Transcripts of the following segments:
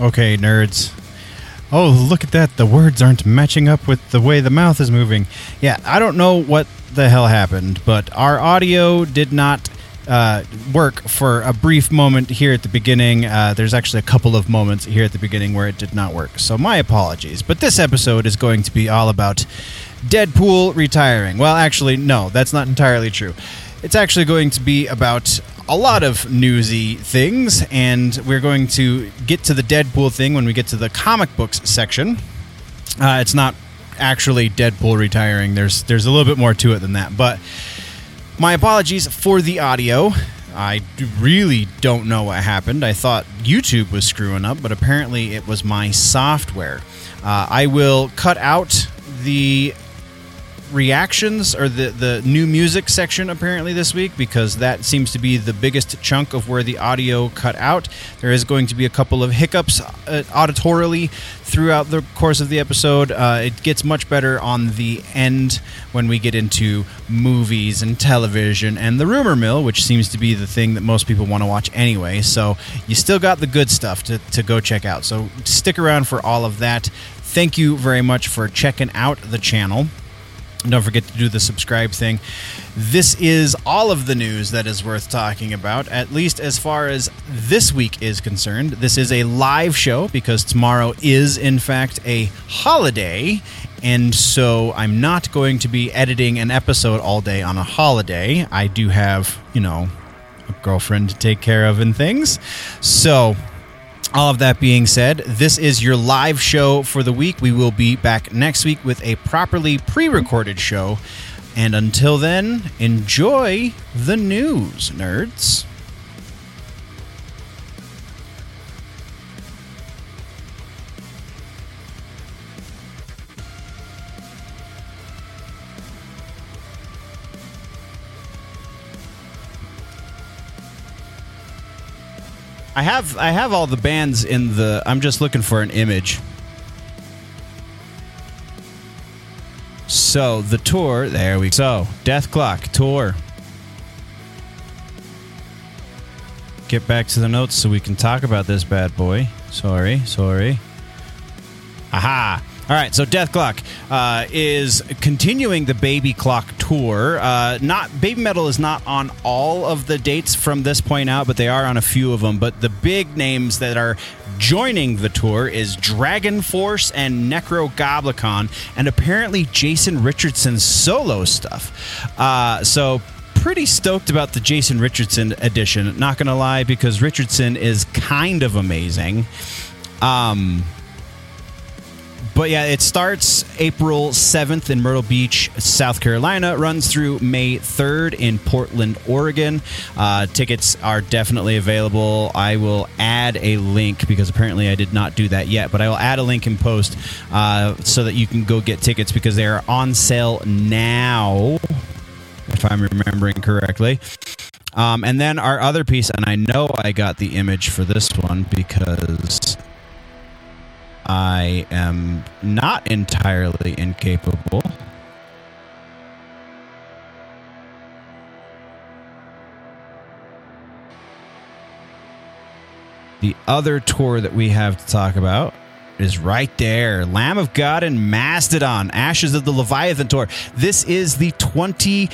Okay, nerds. Oh, look at that. The words aren't matching up with the way the mouth is moving. Yeah, I don't know what the hell happened, but our audio did not uh, work for a brief moment here at the beginning. Uh, there's actually a couple of moments here at the beginning where it did not work. So, my apologies. But this episode is going to be all about Deadpool retiring. Well, actually, no, that's not entirely true. It's actually going to be about a lot of newsy things, and we're going to get to the Deadpool thing when we get to the comic books section. Uh, it's not actually Deadpool retiring. There's there's a little bit more to it than that. But my apologies for the audio. I really don't know what happened. I thought YouTube was screwing up, but apparently it was my software. Uh, I will cut out the reactions or the the new music section apparently this week because that seems to be the biggest chunk of where the audio cut out. There is going to be a couple of hiccups uh, auditorily throughout the course of the episode. Uh, it gets much better on the end when we get into movies and television and the rumor mill, which seems to be the thing that most people want to watch anyway. So you still got the good stuff to, to go check out. So stick around for all of that. Thank you very much for checking out the channel. Don't forget to do the subscribe thing. This is all of the news that is worth talking about, at least as far as this week is concerned. This is a live show because tomorrow is, in fact, a holiday. And so I'm not going to be editing an episode all day on a holiday. I do have, you know, a girlfriend to take care of and things. So all of that being said, this is your live show for the week. We will be back next week with a properly pre recorded show. And until then, enjoy the news, nerds. I have I have all the bands in the I'm just looking for an image. So the tour, there we go. so Dethklok tour. Get back to the notes so we can talk about this bad boy. Sorry, sorry. Aha! All right, so Dethklok uh, is continuing the Babyklok tour. Uh, not Baby Metal is not on all of the dates from this point out, but they are on a few of them. But the big names that are joining the tour is DragonForce and Nekrogoblikon, and apparently Jason Richardson's solo stuff. Uh, so pretty stoked about the Jason Richardson edition. Not gonna lie, because Richardson is kind of amazing. Um, but yeah, it starts April 7th in Myrtle Beach, South Carolina, runs through May 3rd in Portland, Oregon. Uh, tickets are definitely available. I will add a link because apparently I did not do that yet, but I will add a link in post uh, so that you can go get tickets because they are on sale now, if I'm remembering correctly. Um, and then our other piece, and I know I got the image for this one because I am not entirely incapable. The other tour that we have to talk about is right there Lamb of God and Mastodon, Ashes of the Leviathan Tour. This is the 20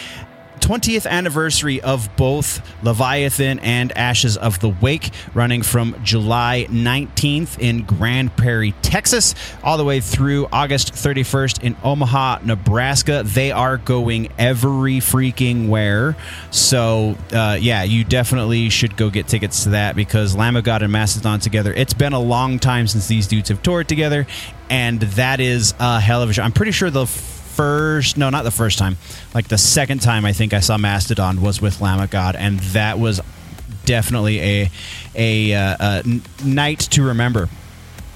20th anniversary of both Leviathan and Ashes of the Wake, running from July 19th in Grand Prairie, Texas, all the way through August 31st in Omaha, Nebraska. They are going every freaking where. So, uh, yeah, you definitely should go get tickets to that because Lamb of God and Mastodon together. It's been a long time since these dudes have toured together, and that is a hell of a show. I'm pretty sure the first no not the first time like the second time i think i saw mastodon was with lamb of god and that was definitely a a, uh, a n- night to remember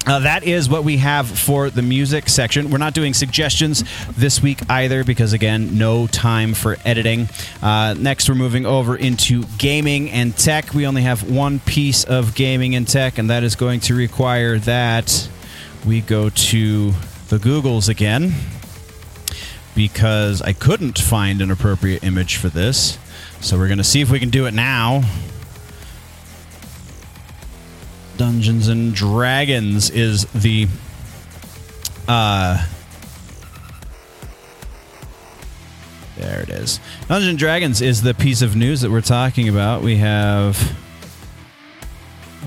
uh, that is what we have for the music section. We're not doing suggestions this week either because, again, no time for editing. Uh, next, we're moving over into gaming and tech. We only have one piece of gaming and tech, and that is going to require that we go to the Googles again because I couldn't find an appropriate image for this. So we're going to see if we can do it now. Dungeons and Dragons is the uh There it is. Dungeons and Dragons is the piece of news that we're talking about. We have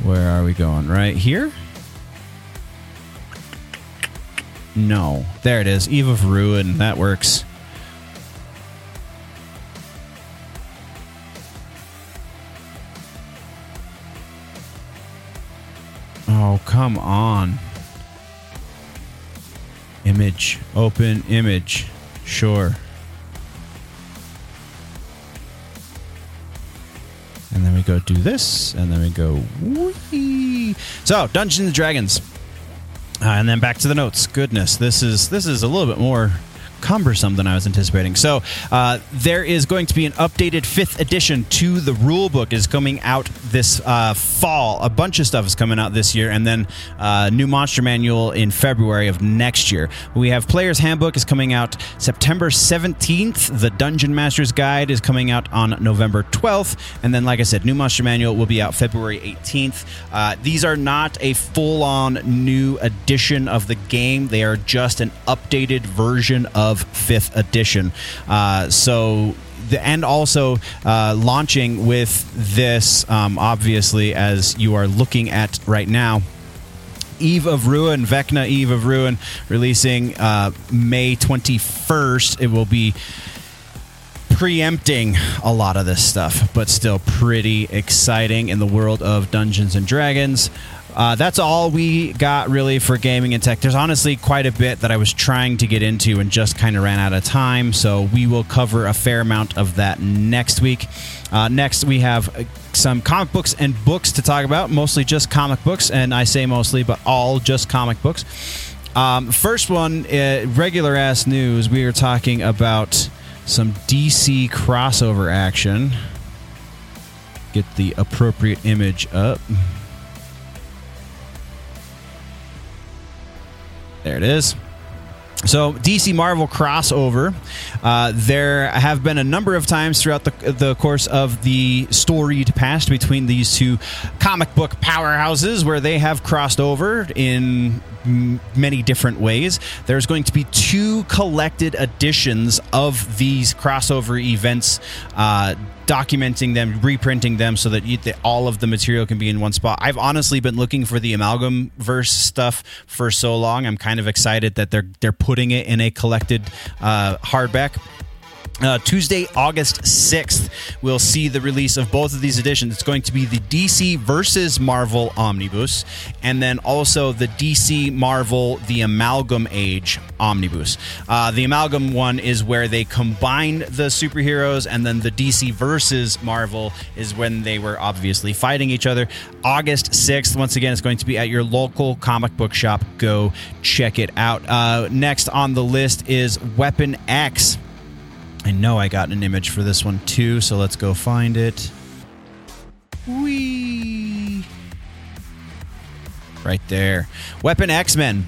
Where are we going? Right here? No. There it is. Eve of Ruin. That works. Oh, come on. Image. Open image. Sure. And then we go do this, and then we go whee. So, Dungeons and Dragons. Uh, and then back to the notes. Goodness, this is this is a little bit more cumbersome than I was anticipating. So uh, there is going to be an updated fifth edition to the rule book is coming out this uh, fall. A bunch of stuff is coming out this year, and then uh, new monster manual in February of next year. We have Player's Handbook is coming out September 17th. The Dungeon Master's Guide is coming out on November 12th, and then, like I said, new monster manual will be out February 18th. Uh, these are not a full-on new edition of the game; they are just an updated version of fifth edition. Uh, so the, and also uh, launching with this, um, obviously, as you are looking at right now. Eve of Ruin, Vecna Eve of Ruin, releasing uh, May 21st. It will be preempting a lot of this stuff, but still pretty exciting in the world of Dungeons and Dragons. Uh, that's all we got really for gaming and tech. There's honestly quite a bit that I was trying to get into and just kind of ran out of time. So we will cover a fair amount of that next week. Uh, next, we have uh, some comic books and books to talk about, mostly just comic books. And I say mostly, but all just comic books. Um, first one, uh, regular ass news. We are talking about some DC crossover action. Get the appropriate image up. There it is. So DC Marvel crossover. Uh, there have been a number of times throughout the, the course of the storied past between these two comic book powerhouses where they have crossed over in many different ways. There's going to be two collected editions of these crossover events. Uh, documenting them, reprinting them, so that, you, that all of the material can be in one spot. I've honestly been looking for the amalgam verse stuff for so long. I'm kind of excited that they're they're putting it in a collected uh, hardback. Uh, Tuesday, August 6th, we'll see the release of both of these editions. It's going to be the DC versus Marvel Omnibus, and then also the DC Marvel The Amalgam Age Omnibus. Uh, the Amalgam one is where they combine the superheroes, and then the DC versus Marvel is when they were obviously fighting each other. August 6th, once again, it's going to be at your local comic book shop. Go check it out. Uh, next on the list is Weapon X. I know I got an image for this one too, so let's go find it. Whee! Right there. Weapon X Men.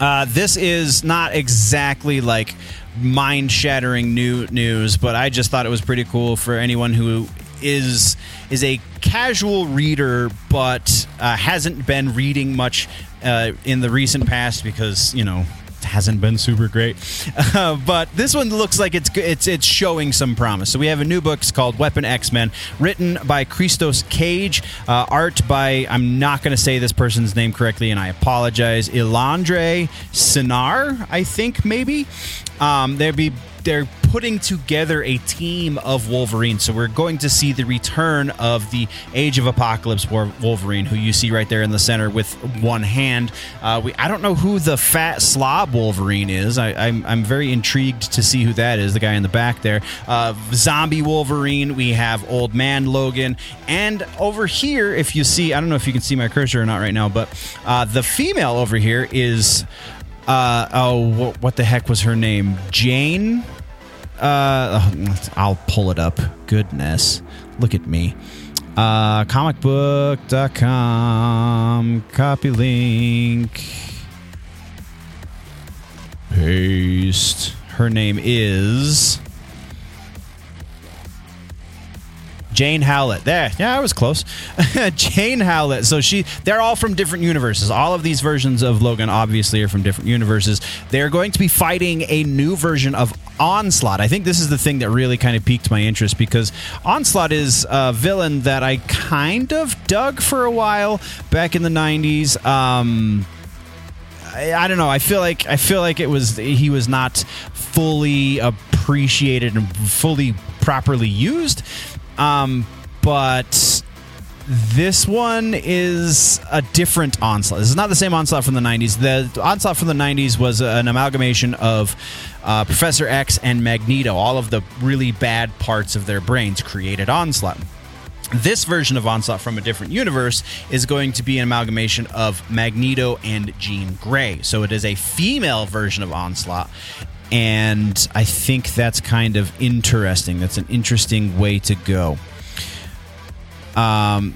Uh, this is not exactly like mind shattering new news, but I just thought it was pretty cool for anyone who is is a casual reader but uh, hasn't been reading much uh, in the recent past because you know hasn't been super great. Uh, but this one looks like it's it's it's showing some promise. So we have a new book. It's called Weapon X Men, written by Christos Gage, uh, art by I'm not going to say this person's name correctly, and I apologize. Ilandre Sinar, I think maybe. Um, there'd be they're putting together a team of Wolverine. So we're going to see the return of the Age of Apocalypse Wolverine, who you see right there in the center with one hand. Uh, we I don't know who the fat slob Wolverine is. I, am I'm, I'm very intrigued to see who that is. The guy in the back there. Uh, zombie Wolverine. We have Old Man Logan, and over here, if you see, I don't know if you can see my cursor or not right now, but uh, the female over here is uh, oh, what, the heck was her name? Jane? Uh, I'll pull it up. Goodness. Look at me. Uh, comicbook.com. Copy link. Paste. Her name is Jane Howlett. There, yeah, I was close. Jane Howlett. So she, they're all from different universes. All of these versions of Logan obviously are from different universes. They're going to be fighting a new version of Onslaught. I think this is the thing that really kind of piqued my interest because Onslaught is a villain that I kind of dug for a while back in the '90s. Um, I, I don't know. I feel like I feel like it was he was not fully appreciated and fully properly used. Um, but this one is a different onslaught. This is not the same onslaught from the 90s. The onslaught from the 90s was an amalgamation of uh, Professor X and Magneto. All of the really bad parts of their brains created onslaught. This version of Onslaught from a different universe is going to be an amalgamation of Magneto and Jean Grey. So it is a female version of Onslaught. And I think that's kind of interesting. That's an interesting way to go. Um,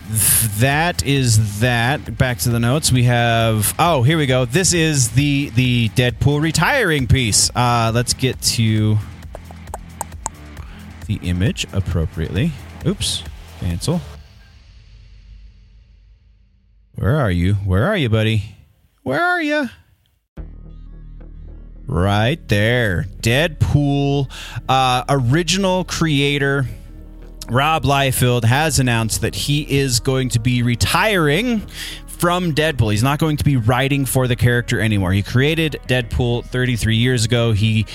that is that. Back to the notes. We have. Oh, here we go. This is the the Deadpool retiring piece. Uh, let's get to the image appropriately. Oops, cancel. Where are you? Where are you, buddy? Where are you? Right there, Deadpool, uh, original creator Rob Liefeld has announced that he is going to be retiring from Deadpool. He's not going to be writing for the character anymore. He created Deadpool 33 years ago. He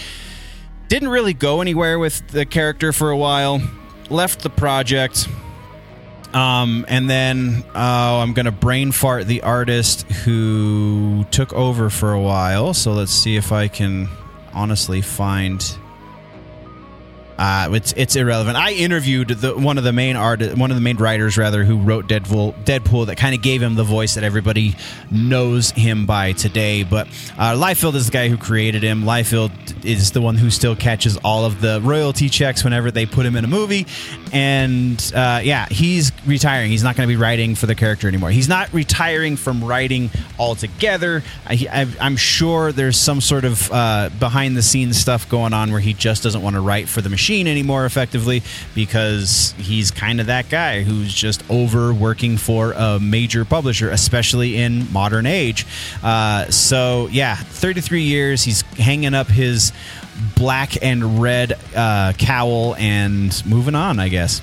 didn't really go anywhere with the character for a while, left the project. Um, and then uh, I'm going to brain fart the artist who took over for a while. So let's see if I can honestly find uh, it's it's irrelevant. I interviewed the, one of the main art, one of the main writers rather, who wrote Deadpool. Deadpool that kind of gave him the voice that everybody knows him by today. But uh, Liefeld is the guy who created him. Liefeld is the one who still catches all of the royalty checks whenever they put him in a movie. And uh, yeah, he's retiring. He's not going to be writing for the character anymore. He's not retiring from writing altogether. I, am sure there's some sort of uh, behind the scenes stuff going on where he just doesn't want to write for the machine machine anymore effectively because he's kind of that guy who's just over working for a major publisher, especially in modern age. Uh, so, yeah, 33 years. He's hanging up his black and red uh, cowl and moving on, I guess.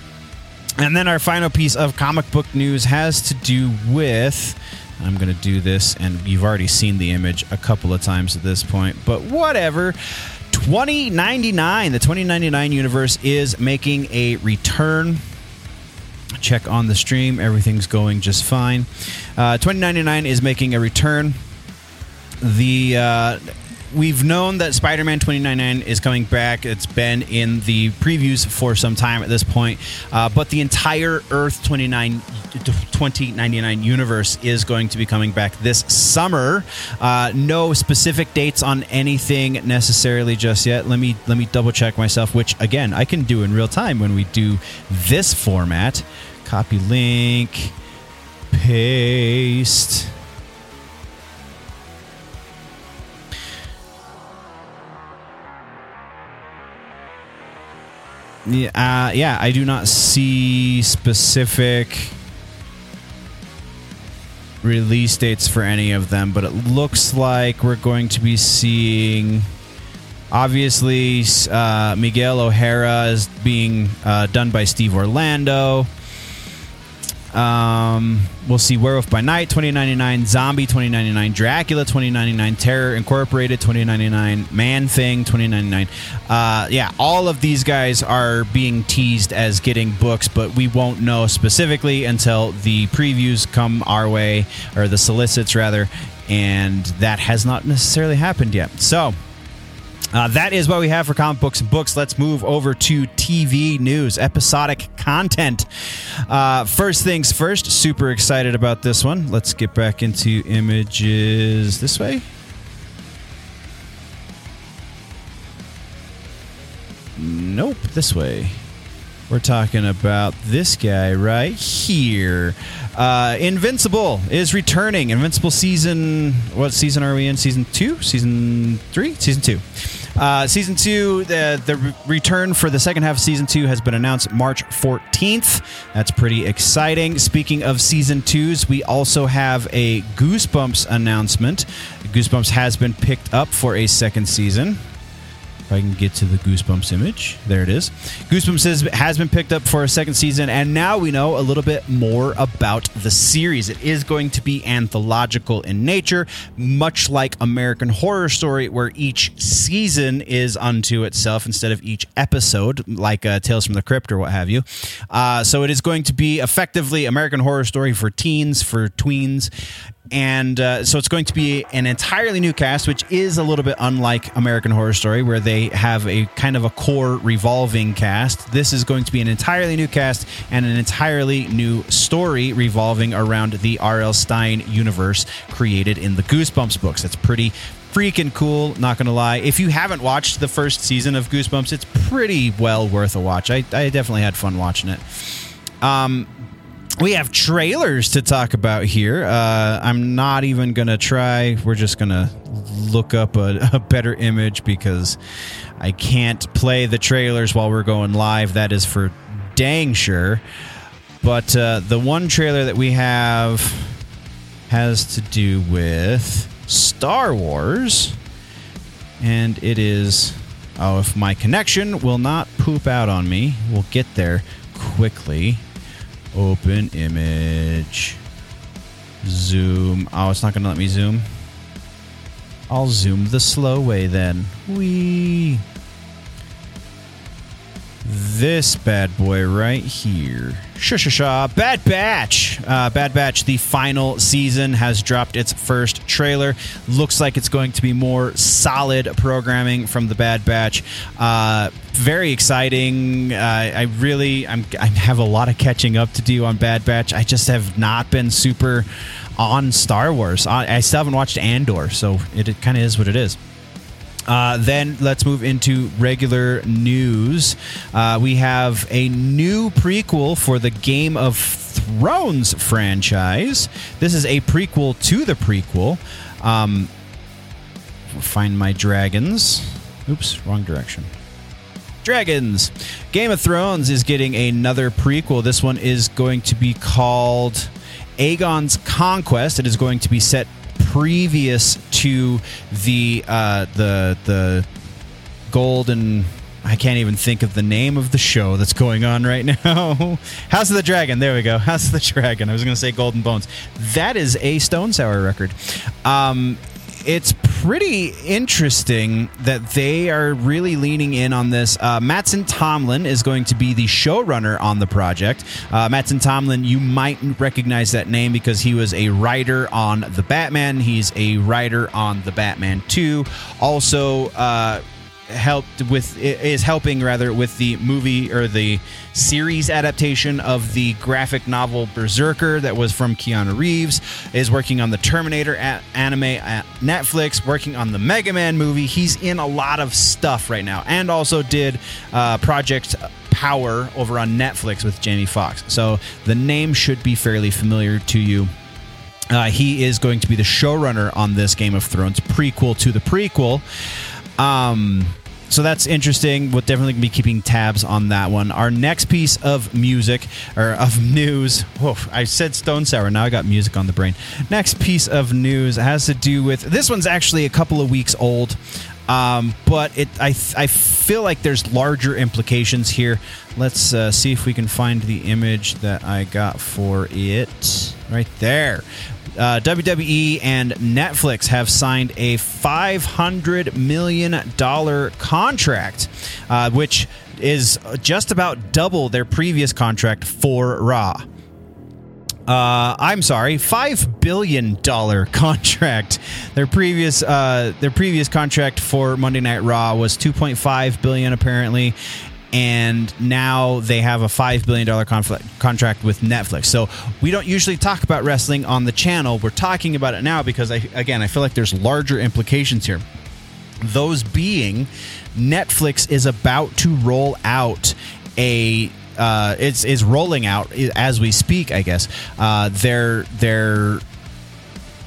And then our final piece of comic book news has to do with. I'm going to do this, and you've already seen the image a couple of times at this point, but whatever. 2099. The 2099 universe is making a return. Check on the stream. Everything's going just fine. Uh, 2099 is making a return. The uh, we've known that Spider-Man 2099 is coming back. It's been in the previews for some time at this point, uh, but the entire Earth 29 2099 universe is going to be coming back this summer. Uh, no specific dates on anything necessarily just yet. Let me let me double check myself, which again I can do in real time when we do this format. Copy link, paste. Yeah, uh, yeah, I do not see specific release dates for any of them, but it looks like we're going to be seeing. Obviously, uh, Miguel O'Hara is being uh, done by Steve Orlando. Um, we'll see Werewolf by Night 2099, Zombie 2099, Dracula 2099, Terror Incorporated 2099, Man Thing 2099. Uh, yeah, all of these guys are being teased as getting books, but we won't know specifically until the previews come our way, or the solicits rather, and that has not necessarily happened yet. So, uh, that is what we have for comic books and books. Let's move over to TV news, episodic content. Uh, first things first, super excited about this one. Let's get back into images this way. Nope, this way. We're talking about this guy right here. Uh, Invincible is returning. Invincible season. What season are we in? Season two? Season three? Season two. Uh, season two, the the re- return for the second half of season two has been announced March 14th. That's pretty exciting. Speaking of season twos, we also have a Goosebumps announcement. Goosebumps has been picked up for a second season. If I can get to the Goosebumps image. There it is. Goosebumps has, has been picked up for a second season, and now we know a little bit more about the series. It is going to be anthological in nature, much like American Horror Story, where each season is unto itself instead of each episode, like uh, Tales from the Crypt or what have you. Uh, so it is going to be effectively American Horror Story for teens, for tweens, and uh, so it's going to be an entirely new cast, which is a little bit unlike American Horror Story, where they have a kind of a core revolving cast. This is going to be an entirely new cast and an entirely new story revolving around the R.L. Stine universe created in the Goosebumps books. That's pretty freaking cool. Not gonna lie, if you haven't watched the first season of Goosebumps, it's pretty well worth a watch. I, I definitely had fun watching it. Um, we have trailers to talk about here. Uh, I'm not even going to try. We're just going to look up a, a, better image because I can't play the trailers while we're going live. That is for dang sure. But uh, the one trailer that we have has to do with Star Wars. And it is. Oh, if my connection will not poop out on me, we'll get there quickly. Open image. Zoom. Oh, it's not going to let me zoom. I'll zoom the slow way then. Wee. This bad boy right here. Shusha Bad Batch. Uh, bad Batch, the final season, has dropped its first trailer. Looks like it's going to be more solid programming from the Bad Batch. Uh, very exciting. Uh, I really, I'm, I have a lot of catching up to do on Bad Batch. I just have not been super on Star Wars. I, I still haven't watched Andor, so it, it kind of is what it is. Uh, then let's move into regular news. Uh, we have a new prequel for the Game of Thrones franchise. This is a prequel to the prequel. Um, find my dragons. Oops, wrong direction. Dragons. Game of Thrones is getting another prequel. This one is going to be called Aegon's Conquest. It is going to be set previous to the uh, the the golden. I can't even think of the name of the show that's going on right now. House of the Dragon. There we go. House of the Dragon. I was going to say Golden Bones. That is a Stone Sour record. Um, it's pretty interesting that they are really leaning in on this. Uh, Mattson Tomlin is going to be the showrunner on the project. Uh, Mattson Tomlin, you might recognize that name because he was a writer on The Batman. He's a writer on The Batman 2. Also, uh, helped with is helping rather with the movie or the series adaptation of the graphic novel BRZRKR that was from Keanu Reeves is working on the Terminator anime at Netflix working on the Mega Man movie. He's in a lot of stuff right now and also did uh, Project Power over on Netflix with Jamie Foxx. So the name should be fairly familiar to you. Uh, he is going to be the showrunner on this Game of Thrones prequel to the prequel. Um, so that's interesting. We'll definitely be keeping tabs on that one. Our next piece of music or of news. Whoa, I said Stone Sour. Now I got music on the brain. Next piece of news has to do with this one's actually a couple of weeks old. Um, but it, I, I feel like there's larger implications here. Let's uh, see if we can find the image that I got for it. Right there uh, WWE and Netflix have signed a $500 million contract, uh, which is just about double their previous contract for Raw. Uh, I'm sorry, five billion dollar contract. Their previous uh, their previous contract for Monday Night Raw was 2.5 billion apparently, and now they have a $5 billion conflict, contract with Netflix. So we don't usually talk about wrestling on the channel. We're talking about it now because, I, again, I feel like there's larger implications here. Those being, Netflix is about to roll out a uh, it's is rolling out as we speak. I guess uh, their their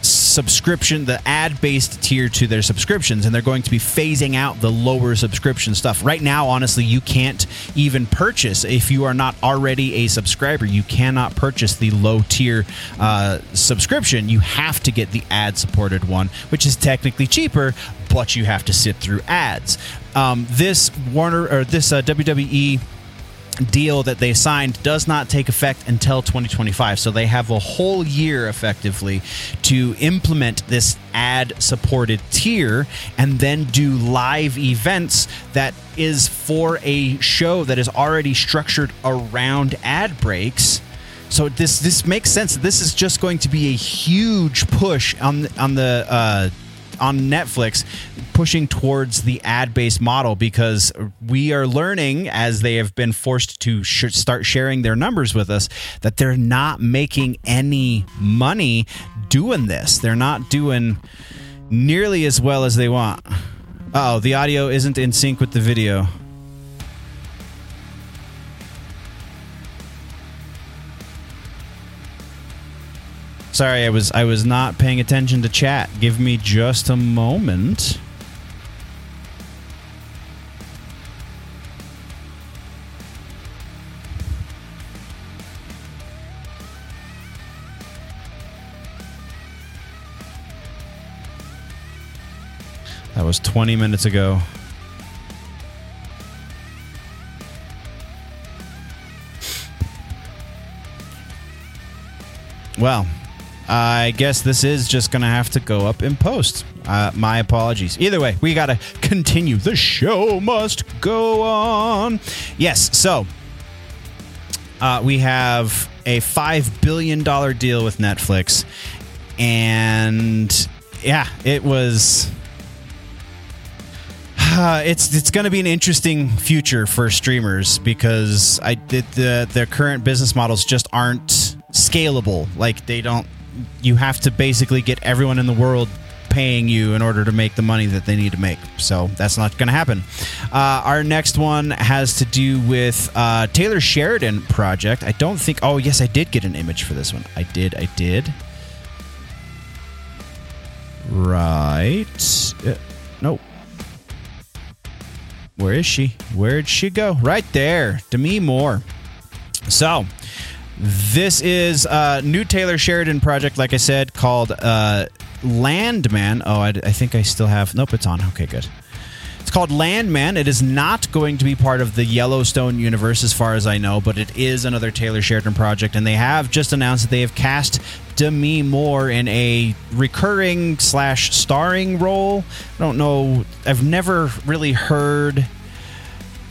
subscription, the ad based tier to their subscriptions, and they're going to be phasing out the lower subscription stuff. Right now, honestly, you can't even purchase if you are not already a subscriber. You cannot purchase the low tier uh, subscription. You have to get the ad supported one, which is technically cheaper, but you have to sit through ads. Um, this Warner or this uh, WWE deal that they signed does not take effect until 2025. So they have a whole year effectively to implement this ad supported tier and then do live events that is for a show that is already structured around ad breaks. So this this makes sense. This is just going to be a huge push on on the uh, on Netflix pushing towards the ad based model because we are learning as they have been forced to sh- start sharing their numbers with us that they're not making any money doing this. They're not doing nearly as well as they want. Oh, the audio isn't in sync with the video. Sorry, I was I was not paying attention to chat. Give me just a moment. That was 20 minutes ago. Well, I guess this is just going to have to go up in post. Uh, my apologies. Either way, we got to continue. The show must go on. Yes, so uh, we have a $5 billion deal with Netflix. And yeah, it was. Uh, it's it's going to be an interesting future for streamers because I the, the their current business models just aren't scalable. Like they don't you have to basically get everyone in the world paying you in order to make the money that they need to make. So that's not going to happen. Uh, our next one has to do with uh, Taylor Sheridan project. I don't think. Oh yes, I did get an image for this one. I did. I did. Right. Uh, nope. Where is she? Where'd she go? Right there. Demi Moore. So, this is a new Taylor Sheridan project, like I said, called uh, Landman. Oh, I, I think I still have. Nope, it's on. Okay, good. It's called Landman. It is not going to be part of the Yellowstone universe, as far as I know, but it is another Taylor Sheridan project, and they have just announced that they have cast Demi Moore in a recurring slash starring role. I don't know. I've never really heard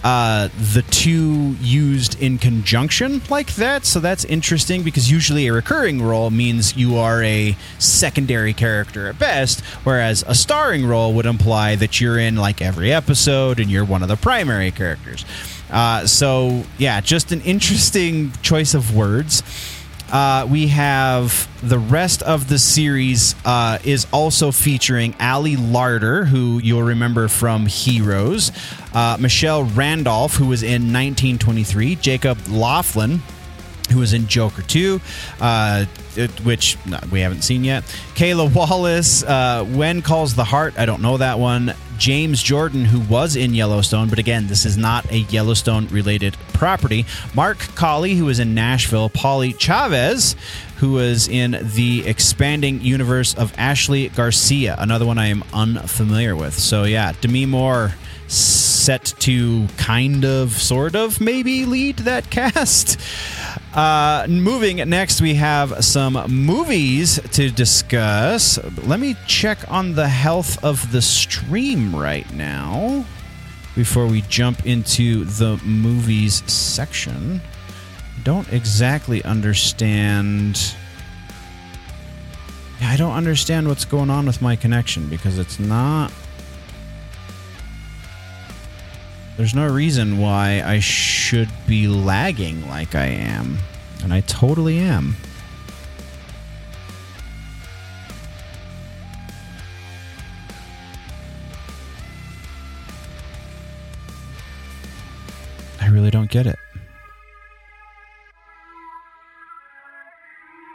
uh, the two used in conjunction like that. So that's interesting because usually a recurring role means you are a secondary character at best, whereas a starring role would imply that you're in like every episode and you're one of the primary characters. Uh, so yeah, just an interesting choice of words. Uh, we have the rest of the series uh, is also featuring Ali Larter, who you'll remember from Heroes, uh, Michelle Randolph, who was in 1923, Jacob Lofland, who was in Joker 2, uh, which no, we haven't seen yet. Kayla Wallace, uh, When Calls the Heart, I don't know that one. James Jordan, who was in Yellowstone, but again, this is not a Yellowstone related property. Mark Collie, who was in Nashville. Polly Chavez, who was in the expanding universe of Ashley Garcia, another one I am unfamiliar with. So, yeah, Demi Moore set to kind of, sort of, maybe lead that cast. Uh, moving next, we have some movies to discuss. Let me check on the health of the stream right now before we jump into the movies section. Don't exactly understand. I don't understand what's going on with my connection because it's not. There's no reason why I should be lagging like I am. And I totally am. I really don't get it.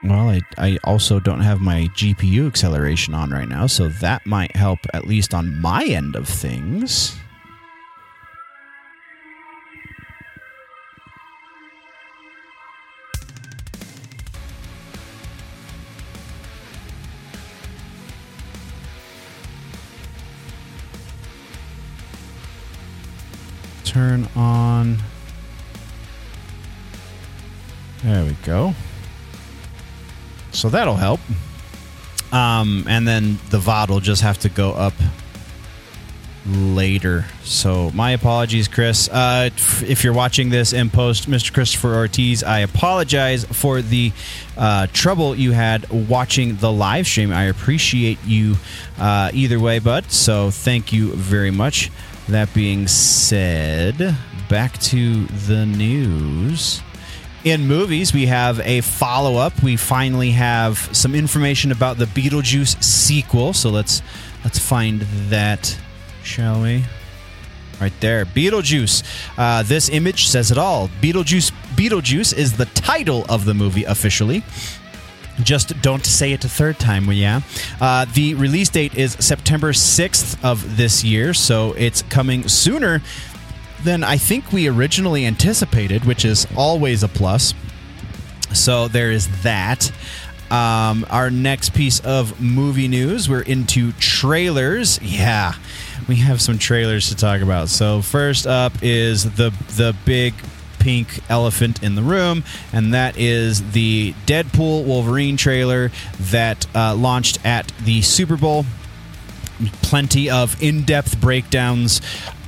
well, I, I also don't have my GPU acceleration on right now, so that might help at least on my end of things. Turn on. There we go. So that'll help. Um, and then the VOD will just have to go up later. So my apologies, Chris. Uh, if you're watching this in post, Mr. Christopher Ortiz, I apologize for the uh, trouble you had watching the live stream. I appreciate you uh, either way, bud. So thank you very much. That being said, back to the news. In movies, we have a follow up. We finally have some information about the Beetlejuice sequel. So let's let's find that, shall we? Right there, Beetlejuice. Uh, this image says it all. Beetlejuice. Beetlejuice is the title of the movie officially. Just don't say it a third time, yeah. Uh, the release date is September 6th of this year, so it's coming sooner than I think we originally anticipated, which is always a plus. So there is that. Um, our next piece of movie news, we're into trailers. Yeah, we have some trailers to talk about. So first up is the the big pink elephant in the room, and that is the Deadpool Wolverine trailer that uh, launched at the Super Bowl. Plenty of in depth breakdowns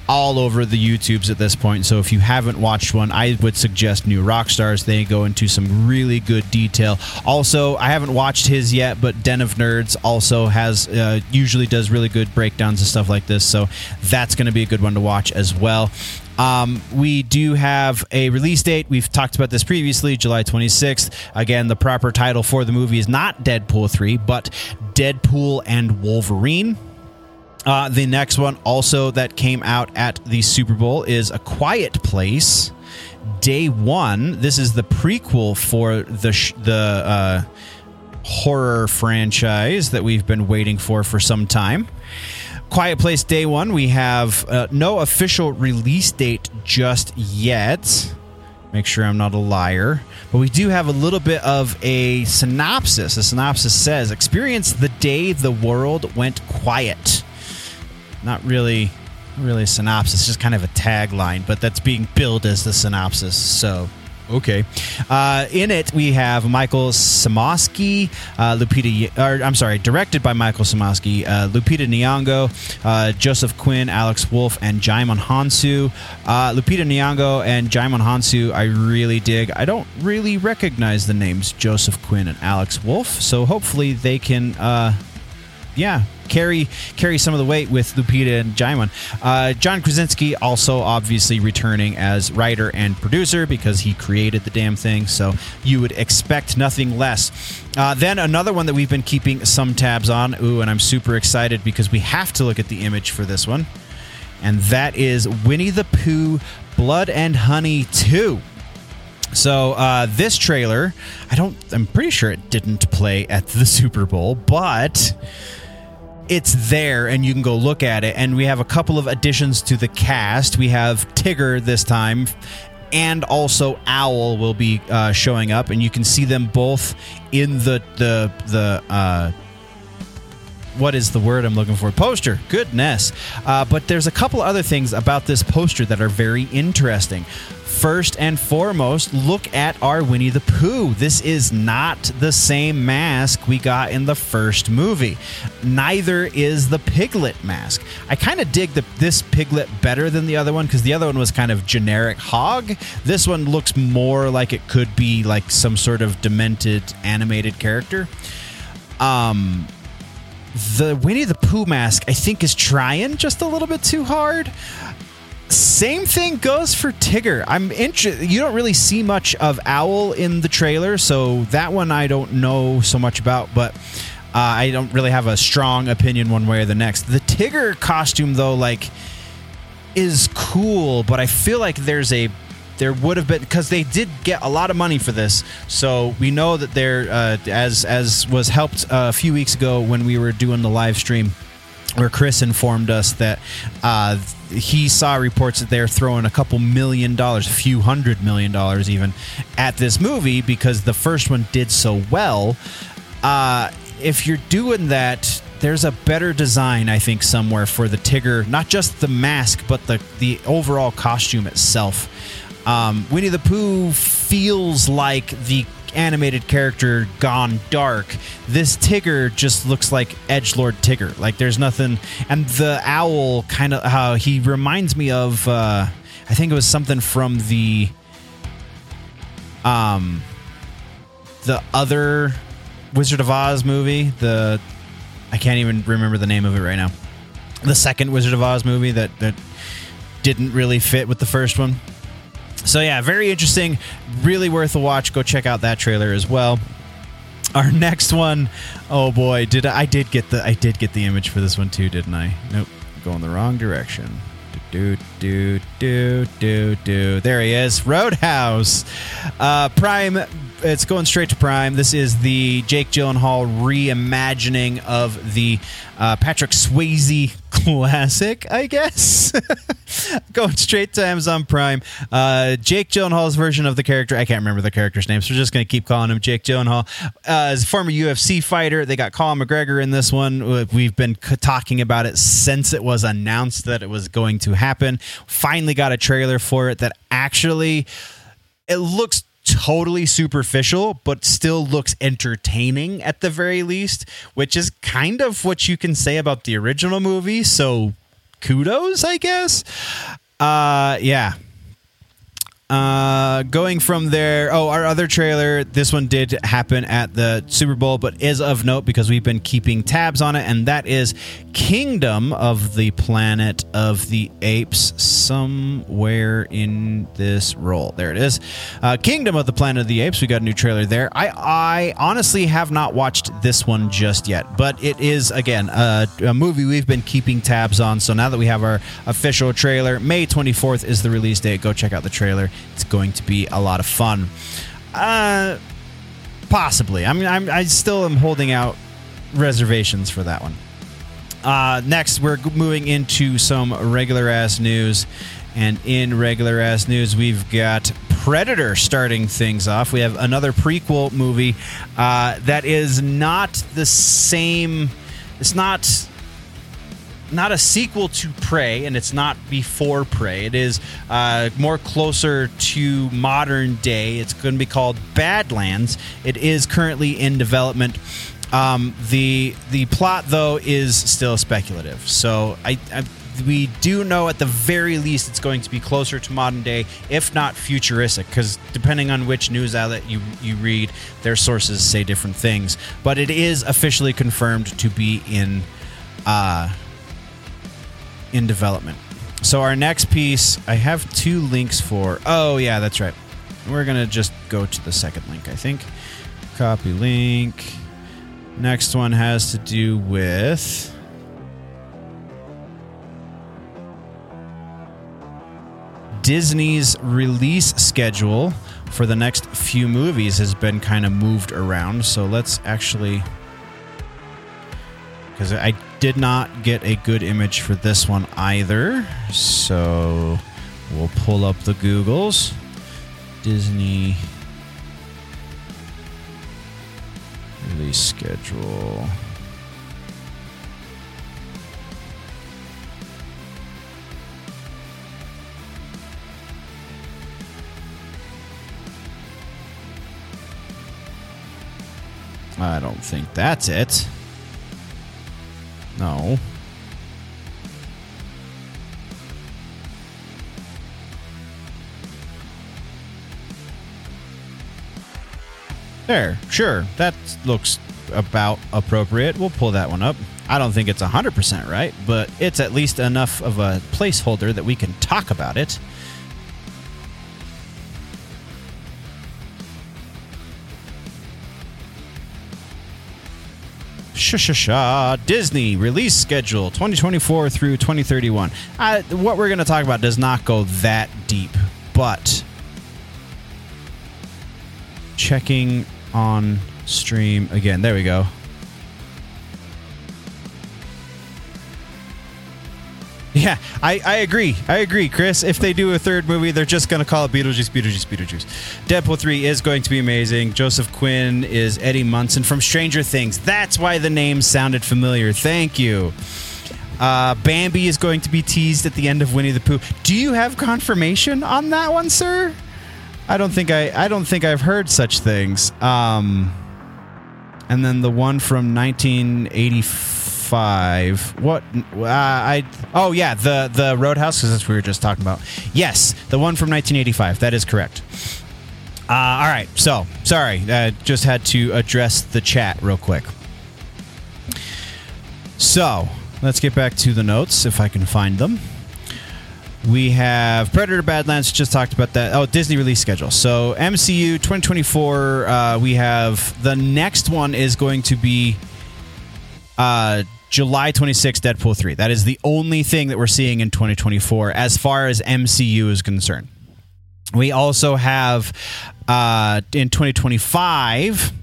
all over the YouTubes at this point. So if you haven't watched one, I would suggest New Rockstars. They go into some really good detail. Also, I haven't watched his yet, but Den of Nerds also has uh, usually does really good breakdowns and stuff like this. So that's going to be a good one to watch as well. Um, we do have a release date. We've talked about this previously, July 26th. Again, the proper title for the movie is not Deadpool 3, but Deadpool and Wolverine. Uh, the next one, also that came out at the Super Bowl, is A Quiet Place. Day one. This is the prequel for the sh- the uh, horror franchise that we've been waiting for for some time. Quiet Place Day one. We have uh, no official release date just yet. Make sure I'm not a liar. But we do have a little bit of a synopsis. The synopsis says Experience the day the world went quiet not really really a synopsis, just kind of a tagline, but that's being billed as the synopsis. So, okay. Uh, in it, we have Michael Sarnoski, uh, Lupita, or I'm sorry, directed by Michael Sarnoski, uh, Lupita Nyong'o, uh, Joseph Quinn, Alex Wolff, and Djimon Hounsou. Uh, Lupita Nyong'o and Djimon Hounsou, I really dig. I don't really recognize the names Joseph Quinn and Alex Wolff, so hopefully they can uh, yeah, carry carry some of the weight with Lupita and Djimon. Uh, John Krasinski also obviously returning as writer and producer because he created the damn thing. So you would expect nothing less. Uh, then another one that we've been keeping some tabs on. Ooh, and I'm super excited because we have to look at the image for this one, and that is Winnie the Pooh, Blood and Honey Two. So uh, this trailer, I don't. I'm pretty sure it didn't play at the Super Bowl, but it's there and you can go look at it. And we have a couple of additions to the cast. We have Tigger this time, and also Owl will be uh, showing up, and you can see them both in the the the. Uh, what is the word I'm looking for? Poster. Goodness. Uh, but there's a couple other things about this poster that are very interesting. First and foremost, look at our Winnie the Pooh. This is not the same mask we got in the first movie. Neither is the Piglet mask. I kind of dig the, this Piglet better than the other one because the other one was kind of generic hog. This one looks more like it could be like some sort of demented animated character. Um, the Winnie the Pooh mask, I think, is trying just a little bit too hard. Same thing goes for Tigger. I'm interested. You don't really see much of Owl in the trailer, so that one I don't know so much about, but uh, I don't really have a strong opinion one way or the next. The Tigger costume, though, like, is cool, but I feel like there's a there would have been because they did get a lot of money for this. So we know that there, uh, as as was helped a few weeks ago when we were doing the live stream, where Chris informed us that uh, he saw reports that they're throwing a couple million dollars, a few hundred million dollars even, at this movie because the first one did so well. Uh, if you're doing that, there's a better design, I think, somewhere for the Tigger. Not just the mask, but the the overall costume itself. Um, Winnie the Pooh feels like the animated character gone dark. This Tigger just looks like Edge Lord Tigger. Like there's nothing, and the owl kind of how he reminds me of. Uh, I think it was something from the um the other Wizard of Oz movie. The I can't even remember the name of it right now. The second Wizard of Oz movie that that didn't really fit with the first one. So yeah, very interesting. Really worth a watch. Go check out that trailer as well. Our next one, oh boy, did I, I did get the I did get the image for this one too, didn't I? Nope, going the wrong direction. Do do do do do. do. There he is, Roadhouse. Uh, Prime. It's going straight to Prime. This is the Jake Gyllenhaal reimagining of the uh, Patrick Swayze classic, I guess. going straight to Amazon Prime. Uh, Jake Gyllenhaal's version of the character. I can't remember the character's name, so we're just going to keep calling him Jake Gyllenhaal. Uh, as a former UFC fighter, they got Conor McGregor in this one. Uh, We've been talking about it since it was announced that it was going to happen. Finally got a trailer for it that actually it looks totally superficial but still looks entertaining at the very least which is kind of what you can say about the original movie. So kudos i guess. Uh yeah uh, going from there. Oh, our other trailer. This one did happen at the Super Bowl, but is of note because we've been keeping tabs on it, and that is Kingdom of the Planet of the Apes. Somewhere in this roll, there it is. Uh, Kingdom of the Planet of the Apes. We got a new trailer there. I, I honestly have not watched this one just yet, but it is again a, a movie we've been keeping tabs on. So now that we have our official trailer, May twenty fourth is the release date. Go check out the trailer. It's going to be a lot of fun. Uh, possibly. I mean, I'm, I still am holding out reservations for that one. Uh, next, we're moving into some regular ass news. And in regular ass news, we've got Predator starting things off. We have another prequel movie uh, that is not the same. It's not not a sequel to Prey, and it's not before Prey. It is uh, more closer to modern day. It's going to be called Badlands. It is currently in development. Um, the the plot though is still speculative. So I, I we do know at the very least it's going to be closer to modern day, if not futuristic, because depending on which news outlet you you read, their sources say different things. But it is officially confirmed to be in. Uh, in development. So our next piece, I have two links for. Oh yeah, that's right. We're gonna just go to the second link, I think. Copy link. Next one has to do with. Disney's release schedule for the next few movies has been kind of moved around. So let's actually because I did not get a good image for this one either. So we'll pull up the Googles. Disney release schedule. I don't think that's it. No. There, sure. That looks about appropriate. We'll pull that one up. I don't think it's 100% right, but it's at least enough of a placeholder that we can talk about it. Disney release schedule 2024 through 2031. Uh, what we're going to talk about does not go that deep, but checking on stream again. There we go. Yeah, I, I agree. I agree, Chris. If they do a third movie, they're just going to call it Beetlejuice, Beetlejuice, Beetlejuice. Deadpool 3 is going to be amazing. Joseph Quinn is Eddie Munson from Stranger Things. That's why the name sounded familiar. Thank you. Uh, Bambi is going to be teased at the end of Winnie the Pooh. Do you have confirmation on that one, sir? I don't think I I don't think I've heard such things. Um, and then the one from 1985. What? Uh, I oh yeah, the the Roadhouse because that's what we were just talking about. Yes, the one from 1985. That is correct. Uh, all right. So sorry, uh, just had to address the chat real quick. So let's get back to the notes if I can find them. We have Predator Badlands, just talked about that. Oh, Disney release schedule. So, MCU 2024, uh, we have the next one is going to be uh, July 26th, Deadpool 3. That is the only thing that we're seeing in 2024 as far as MCU is concerned. We also have uh, in 2025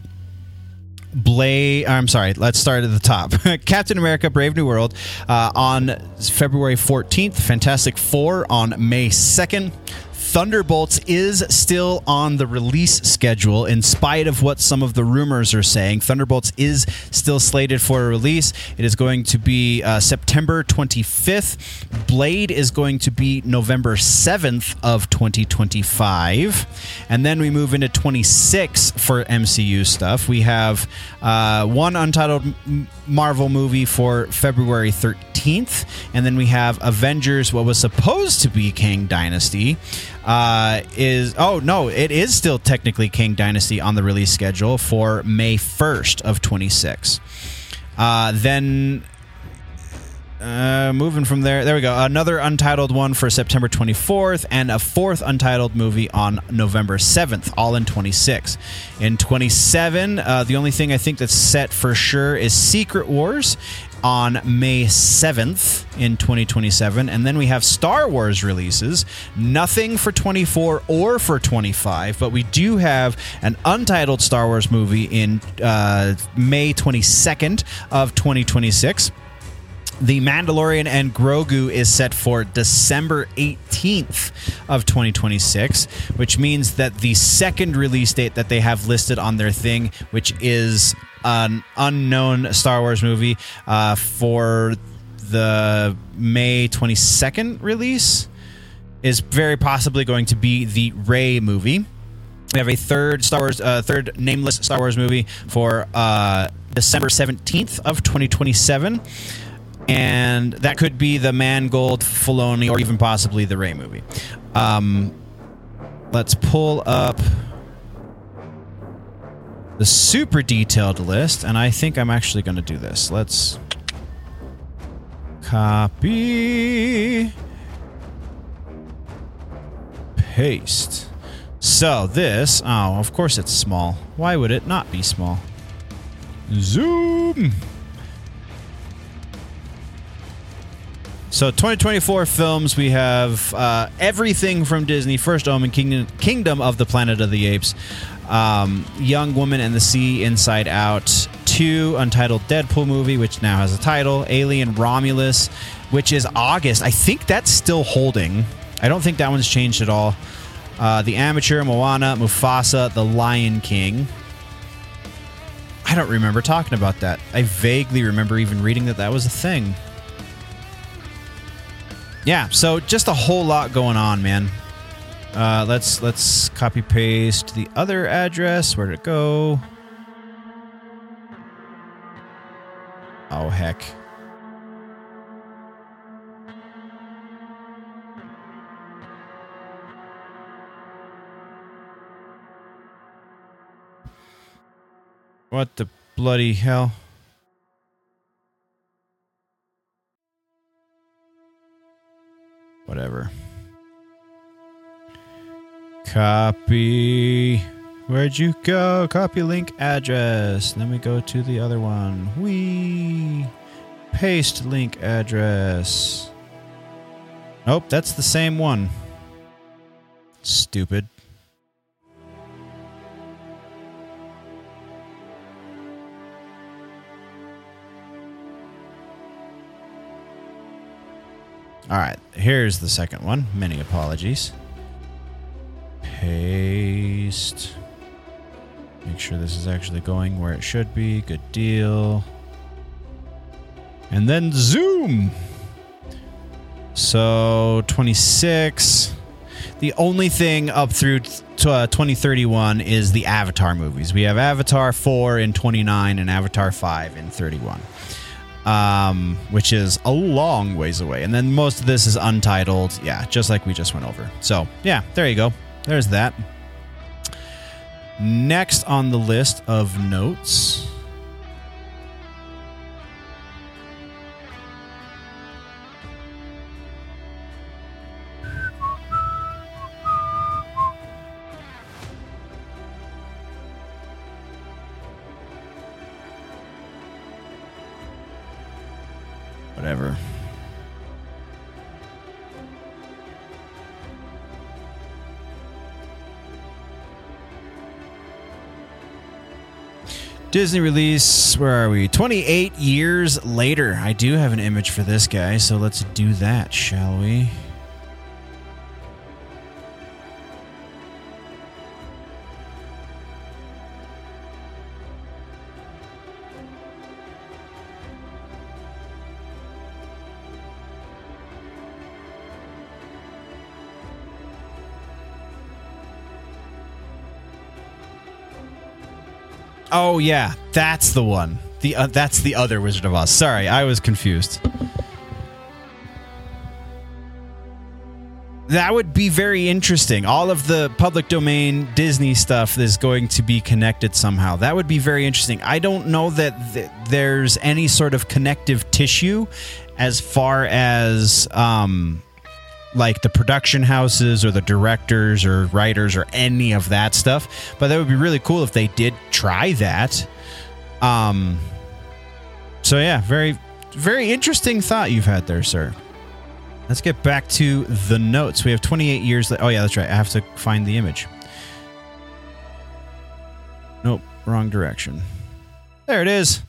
Blade. I'm sorry. Let's start at the top. Captain America: Brave New World uh, on February 14th. Fantastic Four on May 2nd. Thunderbolts is still on the release schedule, in spite of what some of the rumors are saying. Thunderbolts is still slated for a release. It is going to be uh, September 25th. Blade is going to be November 7th of 2025, and then we move into 26 for MCU stuff. We have uh, one untitled Marvel movie for February 13th, and then we have Avengers, what was supposed to be Kang Dynasty uh, is oh no, it is still technically Kang Dynasty on the release schedule for May first of twenty six. Uh, then uh, moving from there, there we go. Another untitled one for September 24th, and a fourth untitled movie on November 7th, all in 26. In 27, uh, the only thing I think that's set for sure is Secret Wars on May 7th in 2027. And then we have Star Wars releases. Nothing for 24 or for 25, but we do have an untitled Star Wars movie in uh, May 22nd of 2026. The Mandalorian and Grogu is set for December 18th of 2026, which means that the second release date that they have listed on their thing, which is an unknown Star Wars movie uh, for the May 22nd release, is very possibly going to be the Rey movie. We have a third Star Wars, uh, third nameless Star Wars movie for uh, December 17th of 2027 and that could be the Mangold, Filoni, or even possibly the Rey movie. Um, let's pull up the super detailed list, and I think I'm actually going to do this. Let's copy, paste. So this, oh, of course it's small. Why would it not be small? Zoom. So 2024 films, we have uh, everything from Disney: First Omen, Kingdom, Kingdom of the Planet of the Apes, um, Young Woman and the Sea, Inside Out, two Untitled Deadpool movie, which now has a title, Alien Romulus, which is August. I think that's still holding. I don't think that one's changed at all. Uh, the Amateur, Moana, Mufasa, The Lion King. I don't remember talking about that. I vaguely remember even reading that that was a thing yeah, so just a whole lot going on, man. Uh, let's let's copy paste the other address. Where'd it go? Oh heck. What the bloody hell? Whatever. Copy. Where'd you go? Copy link address. Then we go to the other one. We paste link address. Nope, that's the same one. Stupid. All right, here's the second one. Many apologies. Paste. Make sure this is actually going where it should be. Good deal. And then zoom. So 26. The only thing up through to, uh, 2031 is the Avatar movies. We have Avatar 4 in 29 and Avatar 5 in 31. Um, which is a long ways away. And then most of this is untitled. Yeah, just like we just went over. So, yeah, there you go. There's that. Next on the list of notes. Disney release, where are we? 28 years later. I do have an image for this guy, so let's do that, shall we? Oh yeah, that's the one. The uh, that's the other Wizard of Oz. Sorry, I was confused. That would be very interesting. All of the public domain Disney stuff is going to be connected somehow. That would be very interesting. I don't know that th- there's any sort of connective tissue as far as um, like the production houses or the directors or writers or any of that stuff. But that would be really cool if they did try that. Um so yeah, very very interesting thought you've had there, sir. Let's get back to the notes. We have 28 years. Le- oh yeah, that's right. I have to find the image. Nope, wrong direction. There it is.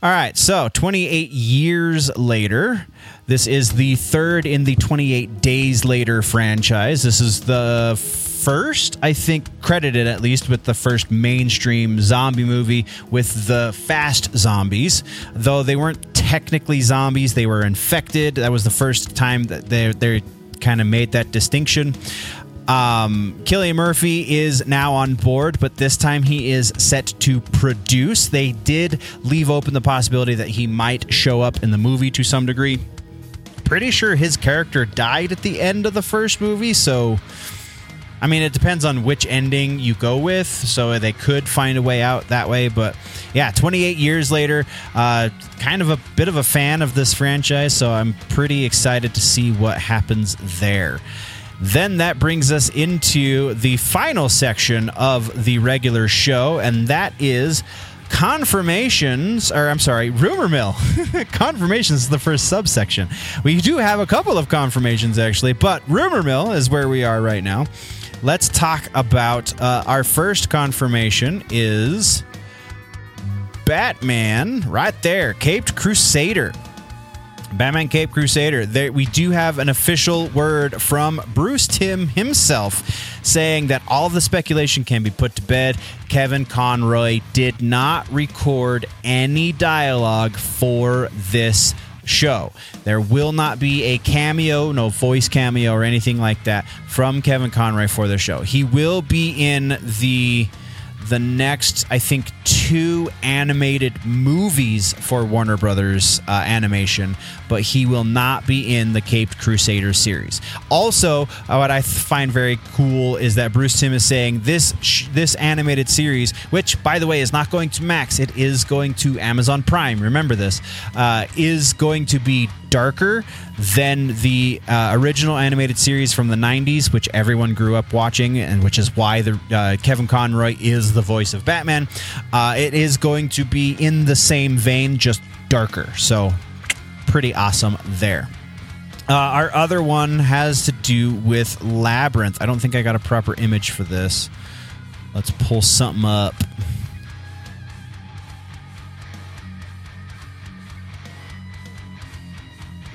All right, so 28 years later, this is the third in the 28 Days Later franchise. This is the first, I think, credited at least with the first mainstream zombie movie with the fast zombies. Though they weren't technically zombies, they were infected. That was the first time that they, they kind of made that distinction. Um, Cillian Murphy is now on board, but this time he is set to produce. They did leave open the possibility that he might show up in the movie to some degree. Pretty sure his character died at the end of the first movie, so I mean, it depends on which ending you go with. So they could find a way out that way. But yeah, 28 years later, uh, kind of a bit of a fan of this franchise. So I'm pretty excited to see what happens there. Then that brings us into the final section of the regular show, and that is confirmations or i'm sorry rumor mill. Confirmations is the first subsection. We do have a couple of confirmations actually but rumor mill is where we are right now. Let's talk about uh, our first confirmation is batman right there caped crusader Batman Cape Crusader. There, we do have an official word from Bruce Timm himself saying that all the speculation can be put to bed. Kevin Conroy did not record any dialogue for this show. There will not be a cameo, no voice cameo or anything like that from Kevin Conroy for the show. He will be in the the next, I think, two animated movies for Warner Brothers uh, Animation, but he will not be in the Caped Crusader series. Also, uh, what I find very cool is that Bruce Timm is saying this sh- this animated series, which by the way is not going to Max, it is going to Amazon Prime. Remember this, uh, is going to be darker than the uh, original animated series from the 90s, which everyone grew up watching, and which is why the uh, Kevin Conroy is the voice of Batman. Uh, it is going to be in the same vein, just darker. So, pretty awesome there. Uh, our other one has to do with Labyrinth. I don't think I got a proper image for this. Let's pull something up.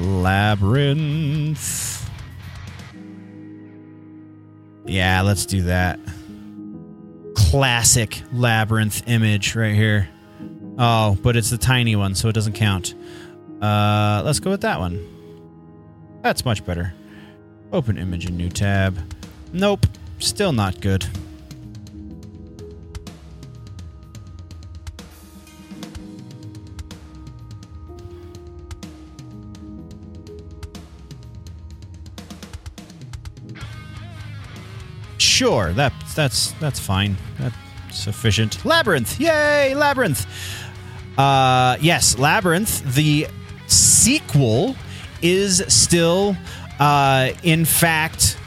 Labyrinth. Yeah, let's do that. Classic labyrinth image right here. Oh, but it's the tiny one, so it doesn't count. Uh, let's go with that one. That's much better. Open image in new tab. Nope, still not good. Sure, that that's that's fine. That's sufficient. Labyrinth, yay, Labyrinth. Uh, yes, Labyrinth. The sequel is still, uh, in fact,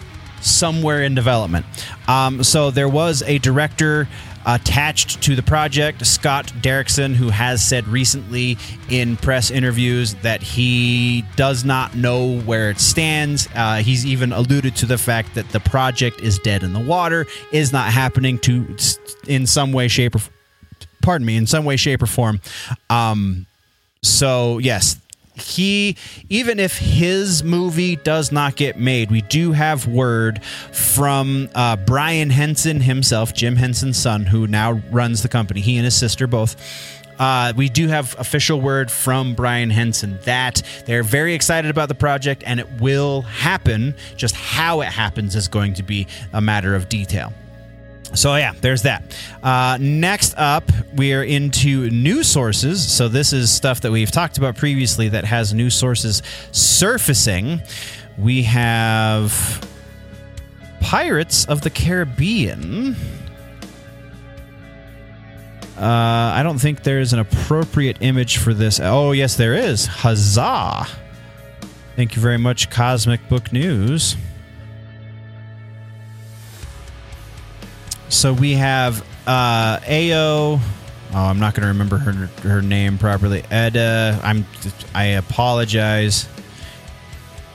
somewhere in development. Um, so there was a director attached to the project, Scott Derrickson, who has said recently in press interviews that he does not know where it stands. Uh, he's even alluded to the fact that the project is dead in the water, is not happening to in some way, shape, or pardon me, in some way, shape, or form. Um, so yes, he even if his movie does not get made we do have word from uh, brian henson himself jim henson's son who now runs the company he and his sister both uh, we do have official word from Brian Henson that they're very excited about the project and it will happen. Just how it happens is going to be a matter of detail. So yeah, there's that. Uh, next up, we are into news sources. So this is stuff that we've talked about previously that has news sources surfacing. We have Pirates of the Caribbean. Uh, I don't think there's an appropriate image for this. Oh, yes, there is. Huzzah! Thank you very much, Cosmic Book News. So we have uh, Ayo. Oh, I'm not going to remember her her name properly. Eda. I'm. I apologize.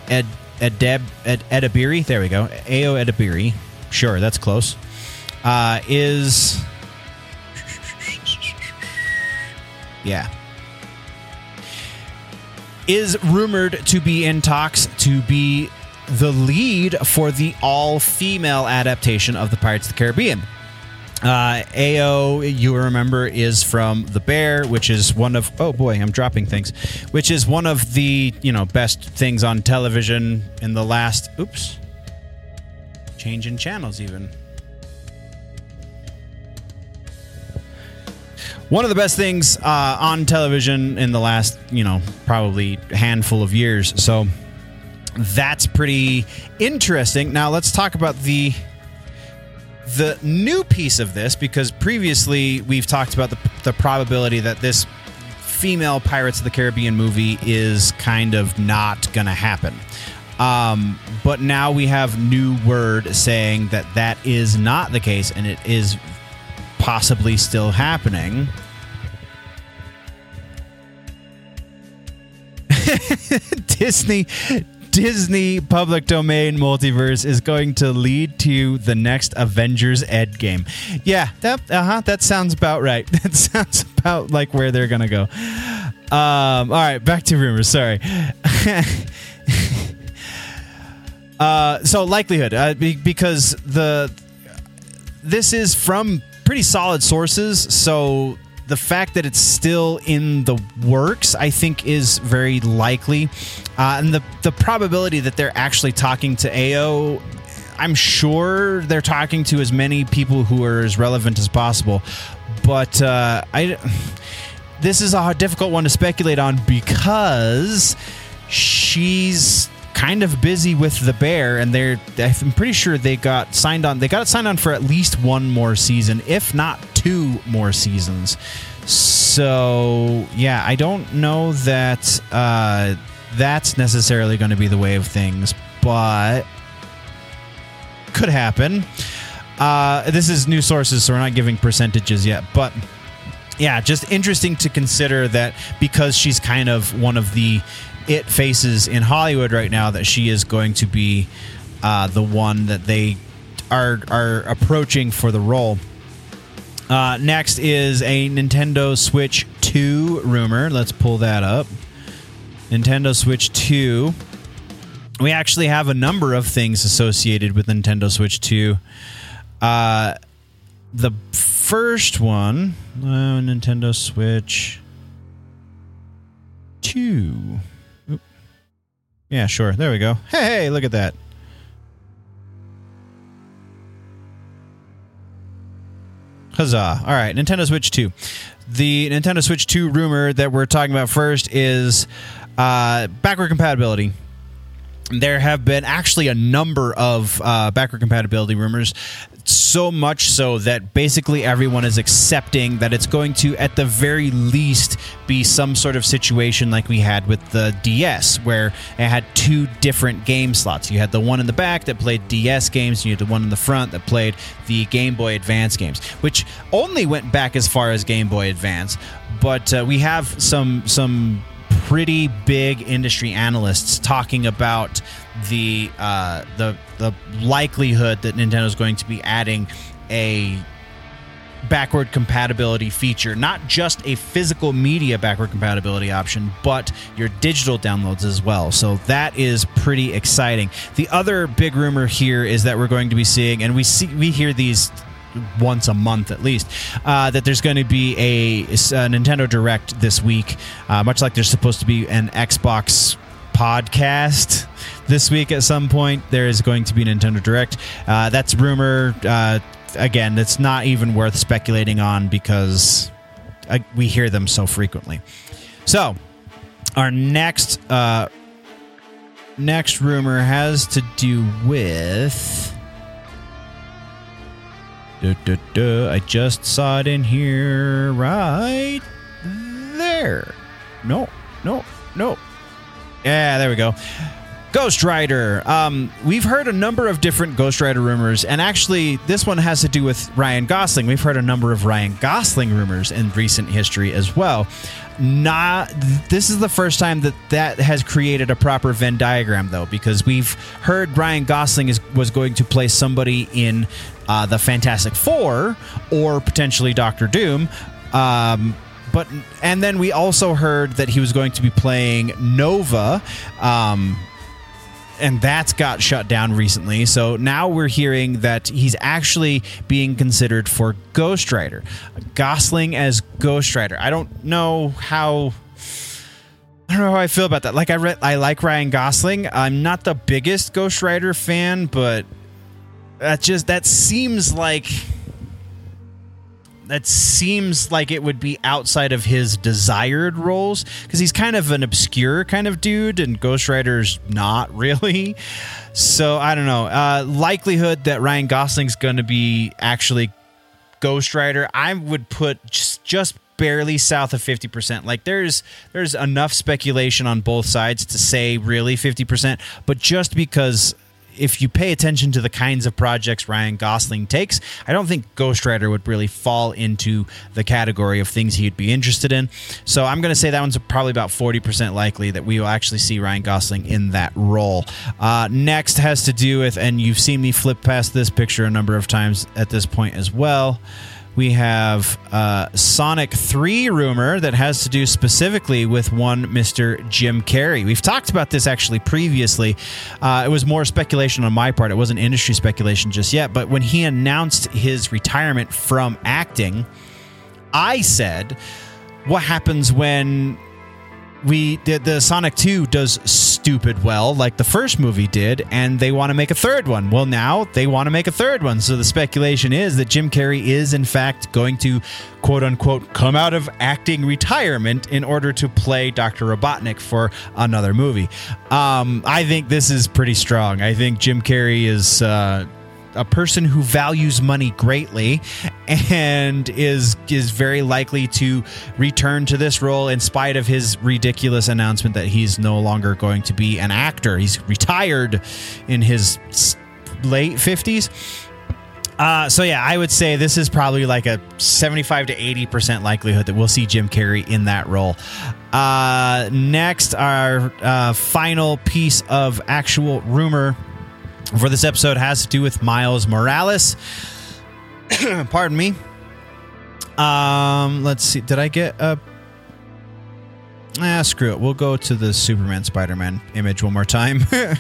Ed Edeb Ed Edabiri. There we go. Ayo Edebiri. Sure, that's close. Uh, is yeah is rumored to be in talks to be the lead for the all female adaptation of the Pirates of the Caribbean. Uh, Ayo, you remember, is from The Bear, which is one of oh boy, I'm dropping things, which is one of the you know best things on television in the last. Oops, changing channels even. One of the best things uh, on television in the last you know probably handful of years. So that's pretty interesting. Now let's talk about the the new piece of this because previously we've talked about the, the probability that this female Pirates of the Caribbean movie is kind of not going to happen. Um, but now we have new word saying that that is not the case and it is possibly still happening. Disney Disney public domain multiverse is going to lead to the next Avengers Endgame. Yeah, that uh-huh, that sounds about right. That sounds about like where they're gonna go. Um, all right, back to rumors. Sorry. uh, so likelihood, uh, be, because the this is from pretty solid sources, so the fact that it's still in the works, I think, is very likely. Uh, and the the probability that they're actually talking to Ayo, I'm sure they're talking to as many people who are as relevant as possible. But uh, I, this is a difficult one to speculate on because she's kind of busy with the bear and they're i'm pretty sure they got signed on they got it signed on for at least one more season if not two more seasons. So yeah i don't know that uh, that's necessarily going to be the way of things but could happen. Uh, this is new sources so we're not giving percentages yet but yeah just interesting to consider that because she's kind of one of the it faces in Hollywood right now that she is going to be uh, the one that they are are approaching for the role. Uh, next is a Nintendo Switch 2 rumor. Let's pull that up. Nintendo Switch 2. We actually have a number of things associated with Nintendo Switch 2. Uh, the first one, uh, Nintendo Switch 2. Yeah, sure. There we go. Hey, hey, look at that. Huzzah. All right, Nintendo Switch 2. The Nintendo Switch 2 rumor that we're talking about first is uh, backward compatibility. There have been actually a number of uh, backward compatibility rumors, so much so that basically everyone is accepting that it's going to, at the very least, be some sort of situation like we had with the DS, where it had two different game slots. You had the one in the back that played DS games, and you had the one in the front that played the Game Boy Advance games, which only went back as far as Game Boy Advance. But uh, we have some some pretty big industry analysts talking about the uh, the the likelihood that Nintendo is going to be adding a backward compatibility feature, not just a physical media backward compatibility option, but your digital downloads as well. So that is pretty exciting. The other big rumor here is that we're going to be seeing, and we see we hear these once a month at least, uh, that there's going to be a, a Nintendo Direct this week, uh, much like there's supposed to be an Xbox podcast this week at some point. There is going to be a Nintendo Direct. Uh, that's rumor. Uh, again, it's not even worth speculating on because uh, we hear them so frequently. So, our next uh, next rumor has to do with. Duh, duh, duh. I just saw it in here right there. No, no, no. Yeah, there we go. Ghost Rider. Um, we've heard a number of different Ghost Rider rumors, and actually, this one has to do with Ryan Gosling. We've heard a number of Ryan Gosling rumors in recent history as well. Not this is the first time that that has created a proper Venn diagram, though, because we've heard Ryan Gosling is was going to play somebody in uh, the Fantastic Four or potentially Doctor Doom. Um, but and then we also heard that he was going to be playing Nova. Um, and that's got shut down recently. So now we're hearing that he's actually being considered for Ghost Rider. Gosling as Ghost Rider. I don't know how. I don't know how I feel about that. Like I read, I like Ryan Gosling. I'm not the biggest Ghost Rider fan, but that just that seems like that seems like it would be outside of his desired roles because he's kind of an obscure kind of dude and Ghost Rider's not really. So I don't know. Uh, likelihood that Ryan Gosling's going to be actually Ghost Rider, I would put just, just barely south of 50%. Like there's there's enough speculation on both sides to say really 50%, but just because if you pay attention to the kinds of projects Ryan Gosling takes, I don't think Ghost Rider would really fall into the category of things he'd be interested in. So I'm going to say that one's probably about 40% likely that we will actually see Ryan Gosling in that role. Uh, next has to do with, and you've seen me flip past this picture a number of times at this point as well we have uh, Sonic 3 rumor that has to do specifically with one Mr. Jim Carrey. We've talked about this actually previously. Uh, it was more speculation on my part, it wasn't industry speculation just yet. But when he announced his retirement from acting, I said, What happens when we did the Sonic 2 does stupid well like the first movie did and they want to make a third one. Well now they want to make a third one. So the speculation is that Jim Carrey is in fact going to quote unquote come out of acting retirement in order to play Dr. Robotnik for another movie. Um, I think this is pretty strong. I think Jim Carrey is uh, a person who values money greatly and is is very likely to return to this role in spite of his ridiculous announcement that he's no longer going to be an actor. He's retired in his late 50s. Uh, so yeah, I would say this is probably like a 75 to 80% likelihood that we'll see Jim Carrey in that role. Uh, next, our uh, final piece of actual rumor for this episode has to do with Miles Morales. Pardon me. Um, let's see. Did I get a? ah, screw it. We'll go to the Superman Spider Man image one more time.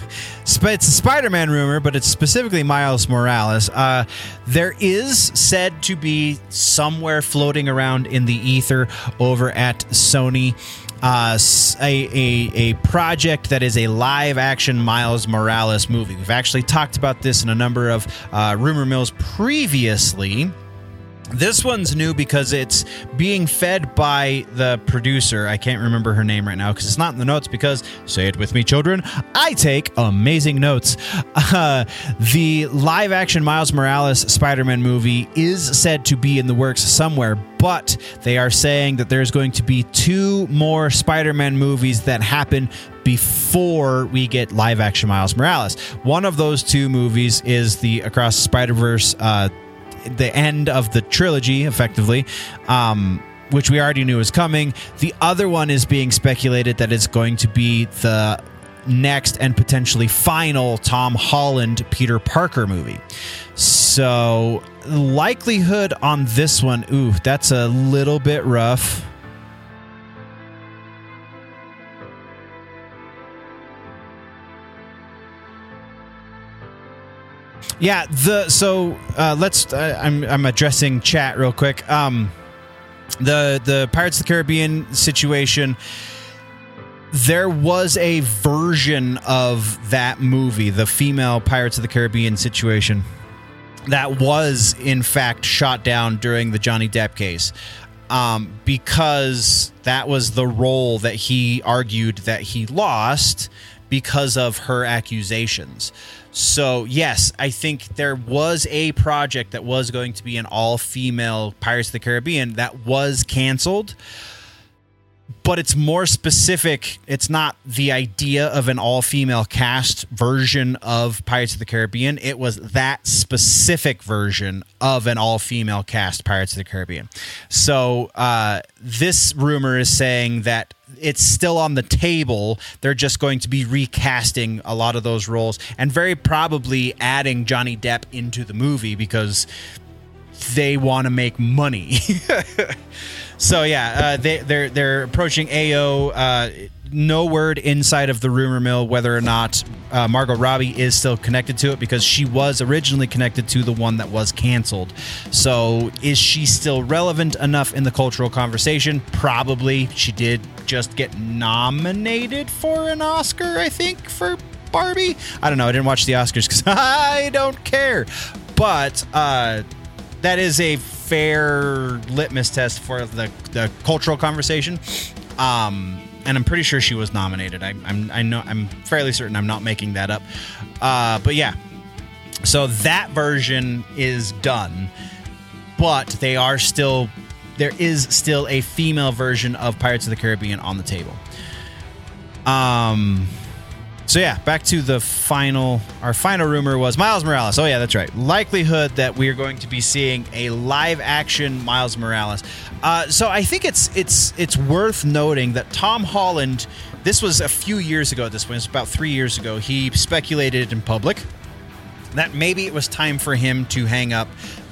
It's a Spider Man rumor, but it's specifically Miles Morales. Uh, there is said to be somewhere floating around in the ether over at Sony. Uh, a, a, a project that is a live action Miles Morales movie. We've actually talked about this in a number of uh, rumor mills previously. This one's new because it's being fed by the producer. I can't remember her name right now because it's not in the notes. Because, say it with me, children, I take amazing notes. Uh, the live action Miles Morales Spider Man movie is said to be in the works somewhere, but they are saying that there's going to be two more Spider Man movies that happen before we get live action Miles Morales. One of those two movies is the Across Spider Verse. Uh, the end of the trilogy, effectively, um, which we already knew was coming. The other one is being speculated that it's going to be the next and potentially final Tom Holland Peter Parker movie. So, likelihood on this one, ooh, that's a little bit rough. Yeah, the so uh, let's. Uh, I'm I'm addressing chat real quick. Um, the the Pirates of the Caribbean situation. There was a version of that movie, the female Pirates of the Caribbean situation, that was in fact shot down during the Johnny Depp case. Um, because that was the role that he argued that he lost because of her accusations. So, yes, I think there was a project that was going to be an all female Pirates of the Caribbean that was canceled. But it's more specific. It's not the idea of an all female cast version of Pirates of the Caribbean. It was that specific version of an all female cast Pirates of the Caribbean. So, uh, this rumor is saying that it's still on the table. They're just going to be recasting a lot of those roles and very probably adding Johnny Depp into the movie because they want to make money. so yeah, uh, they they're they're approaching Ayo. Uh, no word inside of the rumor mill whether or not uh, Margot Robbie is still connected to it because she was originally connected to the one that was canceled. So is she still relevant enough in the cultural conversation? Probably. She did just get nominated for an Oscar, I think, for Barbie. I don't know. I didn't watch the Oscars because I don't care. But uh, that is a fair litmus test for the, the cultural conversation. Um, and I'm pretty sure she was nominated. I, I'm I know I'm fairly certain I'm not making that up. Uh, but yeah, so that version is done, but they are still there is still a female version of Pirates of the Caribbean on the table. Um. So yeah, back to the final. Our final rumor was Miles Morales. Oh yeah, that's right. Likelihood that we are going to be seeing a live-action Miles Morales. Uh, so I think it's it's it's worth noting that Tom Holland. This was a few years ago. At this point, it's about three years ago. He speculated in public that maybe it was time for him to hang up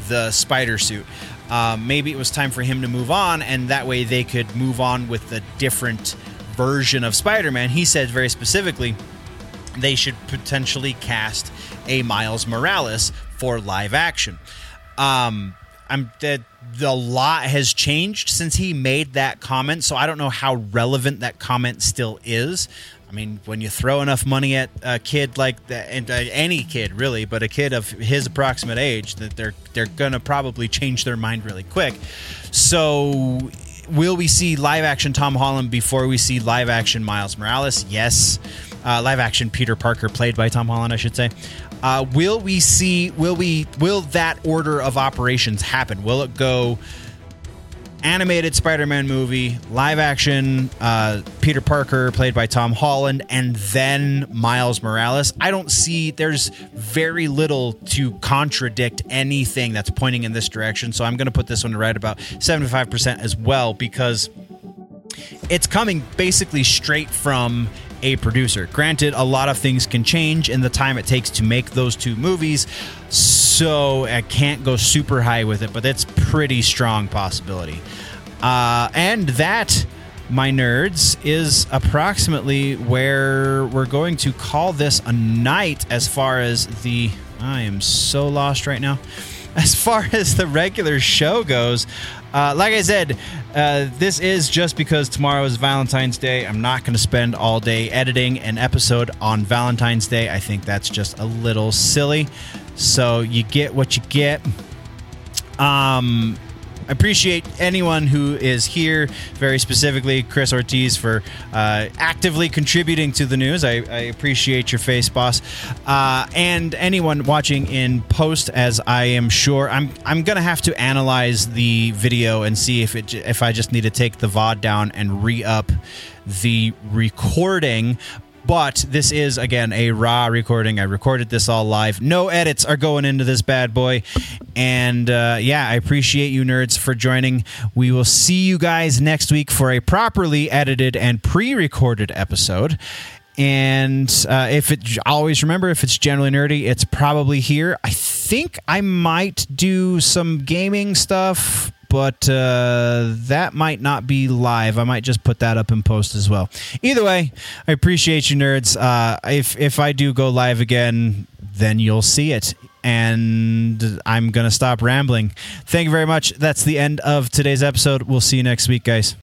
the spider suit. Uh, maybe it was time for him to move on, and that way they could move on with a different version of Spider-Man. He said very specifically they should potentially cast a Miles Morales for live action. Um, I'm that the lot has changed since he made that comment, so I don't know how relevant that comment still is. I mean, when you throw enough money at a kid like that, and uh, any kid really, but a kid of his approximate age, that they're they're gonna probably change their mind really quick. So, will we see live action Tom Holland before we see live action Miles Morales? Yes. Uh, live action Peter Parker, played by Tom Holland, I should say. Uh, will we see? Will we? Will that order of operations happen? Will it go? Animated Spider-Man movie, live action uh, Peter Parker, played by Tom Holland, and then Miles Morales. I don't see. There's very little to contradict anything that's pointing in this direction. So I'm going to put this one right about 75% as well because it's coming basically straight from a producer. Granted, a lot of things can change in the time it takes to make those two movies, so I can't go super high with it, but that's pretty strong possibility. Uh, and that my nerds, is approximately where we're going to call this a night as far as the. I am so lost right now. As far as the regular show goes, uh, like I said, uh, this is just because tomorrow is Valentine's Day. I'm not going to spend all day editing an episode on Valentine's Day. I think that's just a little silly. So you get what you get. Um, appreciate anyone who is here, very specifically Chris Ortiz, for uh, actively contributing to the news. I, I appreciate your face, boss, uh, and anyone watching in post. As I am sure, I'm I'm gonna have to analyze the video and see if it if I just need to take the VOD down and re up the recording but this is again a raw recording. I recorded this all live. No edits are going into this bad boy. And uh, yeah, I appreciate you nerds for joining. We will see you guys next week for a properly edited and pre-recorded episode. And uh, if it always remember, if it's generally nerdy, it's probably here. I think I might do some gaming stuff but uh, that might not be live. I might just put that up in post as well. Either way, I appreciate you, nerds. Uh, if if I do go live again, then you'll see it. And I'm gonna stop rambling. Thank you very much. That's the end of today's episode. We'll see you next week, guys.